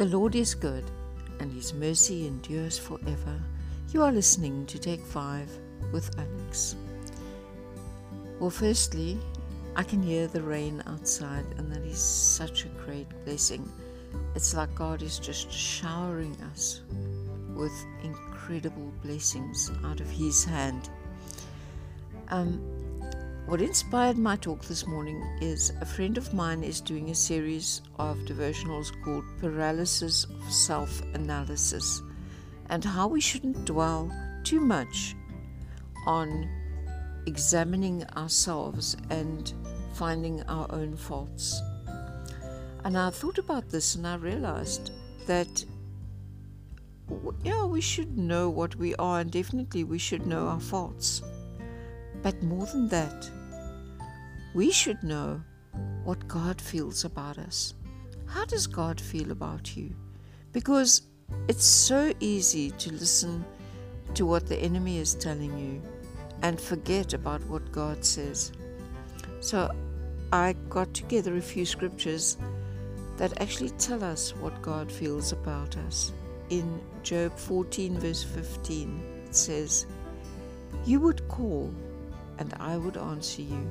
The Lord is good, and his mercy endures forever. You are listening to Take 5 with Alex. Well, firstly, I can hear the rain outside, and that is such a great blessing. It's like God is just showering us with incredible blessings out of His hand. Um, what inspired my talk this morning is a friend of mine is doing a series of devotionals called Paralysis of Self Analysis and how we shouldn't dwell too much on examining ourselves and finding our own faults. And I thought about this and I realized that, yeah, we should know what we are and definitely we should know our faults. But more than that, we should know what God feels about us. How does God feel about you? Because it's so easy to listen to what the enemy is telling you and forget about what God says. So I got together a few scriptures that actually tell us what God feels about us. In Job 14, verse 15, it says, You would call, and I would answer you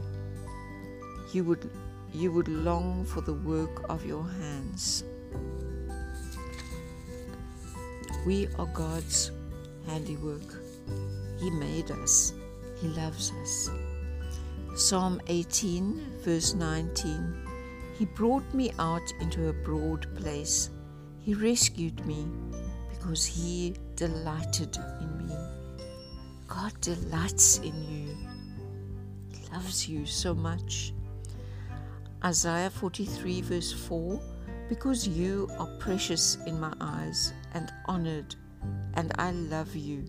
you would you would long for the work of your hands. We are God's handiwork. He made us. He loves us. Psalm 18, verse 19 He brought me out into a broad place. He rescued me because He delighted in me. God delights in you, He loves you so much. Isaiah 43, verse 4 Because you are precious in my eyes and honored, and I love you.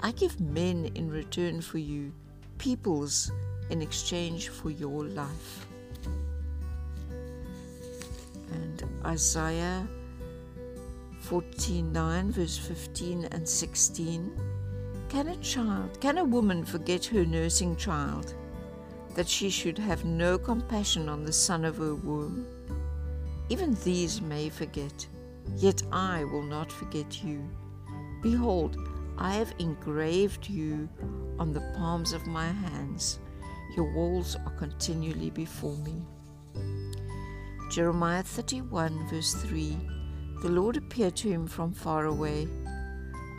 I give men in return for you, peoples in exchange for your life. And Isaiah 49, verse 15 and 16 Can a child, can a woman forget her nursing child? That she should have no compassion on the son of her womb. Even these may forget, yet I will not forget you. Behold, I have engraved you on the palms of my hands. Your walls are continually before me. Jeremiah 31, verse 3 The Lord appeared to him from far away.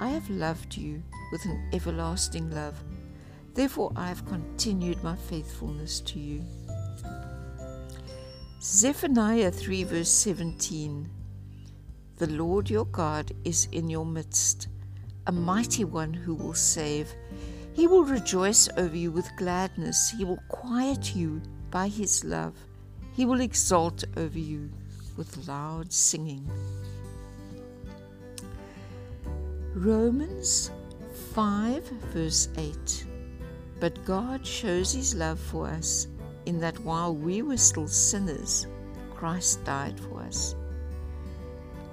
I have loved you with an everlasting love. Therefore, I have continued my faithfulness to you. Zephaniah 3, verse 17 The Lord your God is in your midst, a mighty one who will save. He will rejoice over you with gladness, he will quiet you by his love, he will exult over you with loud singing. Romans 5, verse 8 but God shows his love for us in that while we were still sinners, Christ died for us.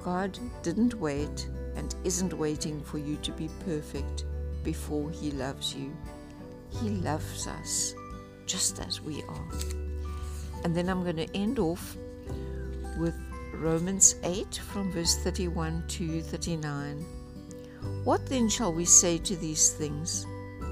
God didn't wait and isn't waiting for you to be perfect before he loves you. He loves us just as we are. And then I'm going to end off with Romans 8 from verse 31 to 39. What then shall we say to these things?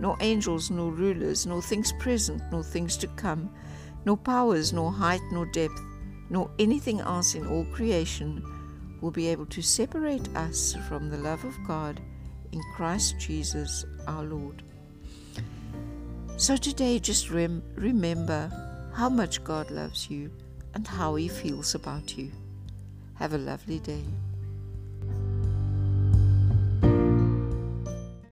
nor angels, nor rulers, nor things present, nor things to come, nor powers, nor height, nor depth, nor anything else in all creation will be able to separate us from the love of God in Christ Jesus our Lord. So today, just rem- remember how much God loves you and how He feels about you. Have a lovely day.